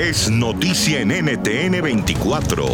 es noticia en NTN 24.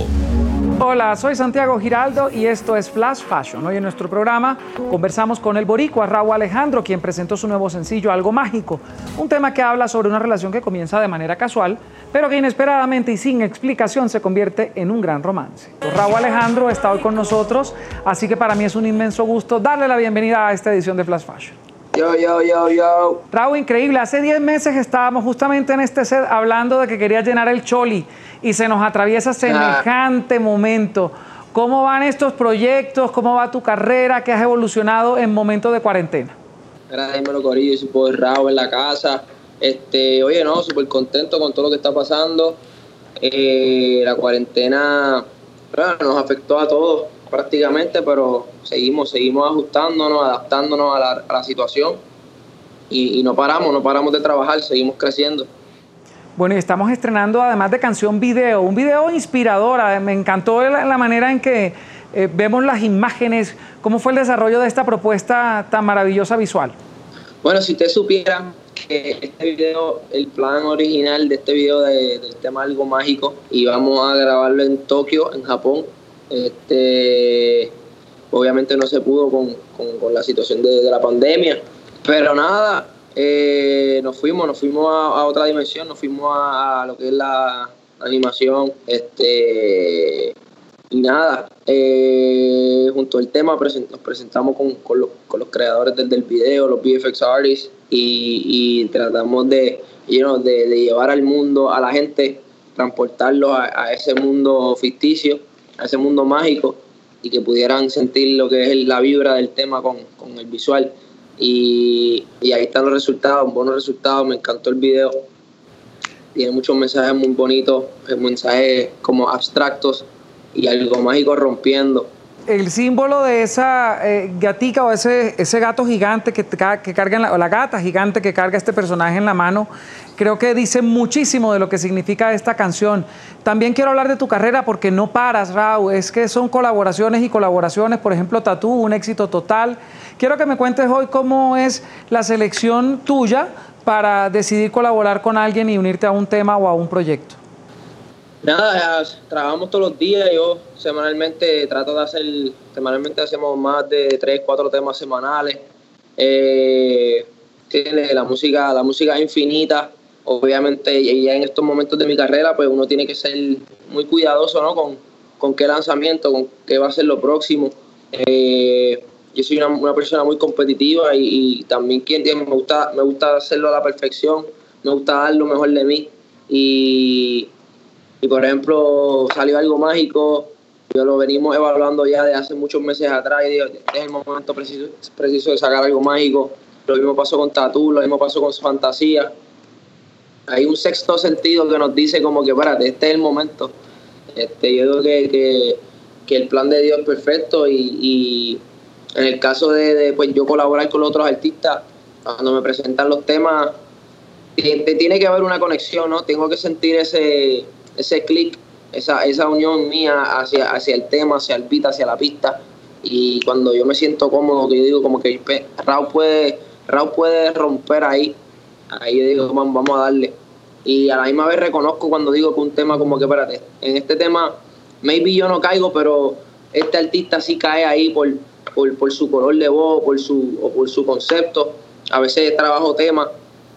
Hola, soy Santiago Giraldo y esto es Flash Fashion. Hoy en nuestro programa conversamos con el boricua Raúl Alejandro, quien presentó su nuevo sencillo Algo Mágico, un tema que habla sobre una relación que comienza de manera casual, pero que inesperadamente y sin explicación se convierte en un gran romance. Raúl Alejandro está hoy con nosotros, así que para mí es un inmenso gusto darle la bienvenida a esta edición de Flash Fashion. Yo, yo, yo, yo. Raúl, increíble. Hace 10 meses estábamos justamente en este set hablando de que quería llenar el Choli y se nos atraviesa semejante momento. ¿Cómo van estos proyectos? ¿Cómo va tu carrera? ¿Qué has evolucionado en momentos de cuarentena? Gracias, dímelo, Corillo. Súper Raúl en la casa. Este, oye, no, súper contento con todo lo que está pasando. Eh, la cuarentena nos afectó a todos prácticamente, pero seguimos, seguimos ajustándonos, adaptándonos a la, a la situación. Y, y, no paramos, no paramos de trabajar, seguimos creciendo. Bueno, y estamos estrenando además de canción video, un video inspirador, me encantó la, la manera en que eh, vemos las imágenes, cómo fue el desarrollo de esta propuesta tan maravillosa visual. Bueno, si usted supiera que este video, el plan original de este video de, del tema Algo Mágico, íbamos a grabarlo en Tokio, en Japón, este, obviamente no se pudo con, con, la situación de, la pandemia, pero nada, eh, nos fuimos, nos fuimos a, otra dimensión, nos fuimos a, lo que es la animación, este y nada, eh, junto al tema nos presentamos con, con, los, creadores del, del, video, los VFX artists, y, tratamos de, de, llevar al mundo, a la gente, transportarlos a ese mundo ficticio a ese mundo mágico y que pudieran sentir lo que es la vibra del tema con, con el visual. Y, y, ahí están los resultados, buenos resultados, me encantó el video. Tiene muchos mensajes muy bonitos, mensajes como abstractos y algo mágico rompiendo. El símbolo de esa eh, gatica o ese, ese gato gigante que, que carga, la, o la gata gigante que carga este personaje en la mano, creo que dice muchísimo de lo que significa esta canción. También quiero hablar de tu carrera porque no paras, Raúl. Es que son colaboraciones y colaboraciones. Por ejemplo, Tatú, un éxito total. Quiero que me cuentes hoy cómo es la selección tuya para decidir colaborar con alguien y unirte a un tema o a un proyecto. Nada, trabajamos todos los días. Yo semanalmente trato de hacer, semanalmente hacemos más de tres, cuatro temas semanales. Eh, tiene la música, la música infinita obviamente ya en estos momentos de mi carrera, pues uno tiene que ser muy cuidadoso, ¿no? Con, con qué lanzamiento, con qué va a ser lo próximo. Eh, yo soy una, persona muy competitiva y, y también quien me gusta, me gusta hacerlo a la perfección, me gusta dar lo mejor de mí. Y, y por ejemplo, salió algo mágico, yo lo venimos evaluando ya de hace muchos meses atrás y digo, este es el momento preciso, preciso de sacar algo mágico. Lo mismo pasó con Tatu, lo mismo pasó con Fantasía hay un sexto sentido que nos dice como que, espérate, este es el momento. Este, yo creo que, que, el plan de Dios es perfecto y, y en el caso de, pues, yo colaborar con otros artistas, cuando me presentan los temas, tiene que haber una conexión, ¿no? Tengo que sentir ese, ese clic, esa, esa unión mía hacia, hacia el tema, hacia el beat, hacia la pista. Y cuando yo me siento cómodo, que yo digo como que Raúl puede, Raúl puede romper ahí ahí yo digo, vamos a darle. Y a la misma vez reconozco cuando digo que un tema como que, espérate, en este tema, maybe yo no caigo, pero este artista sí cae ahí por, por, por su color de voz, por su, o por su concepto. A veces trabajo temas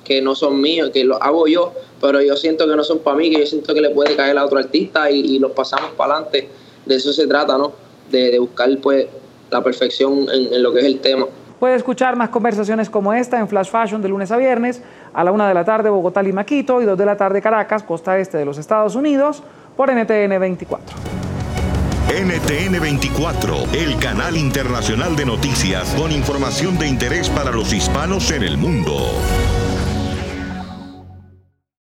que no son míos, que los hago yo, pero yo siento que no son para mí, que yo siento que le puede caer a otro artista y, y los pasamos para adelante. De eso se trata, ¿no? De, de buscar pues la perfección en, en lo que es el tema. Puede escuchar más conversaciones como esta en Flash Fashion de lunes a viernes a la una de la tarde Bogotá, Lima, Quito y dos de la tarde Caracas, costa este de los Estados Unidos, por NTN 24. NTN 24, el canal internacional de noticias con información de interés para los hispanos en el mundo.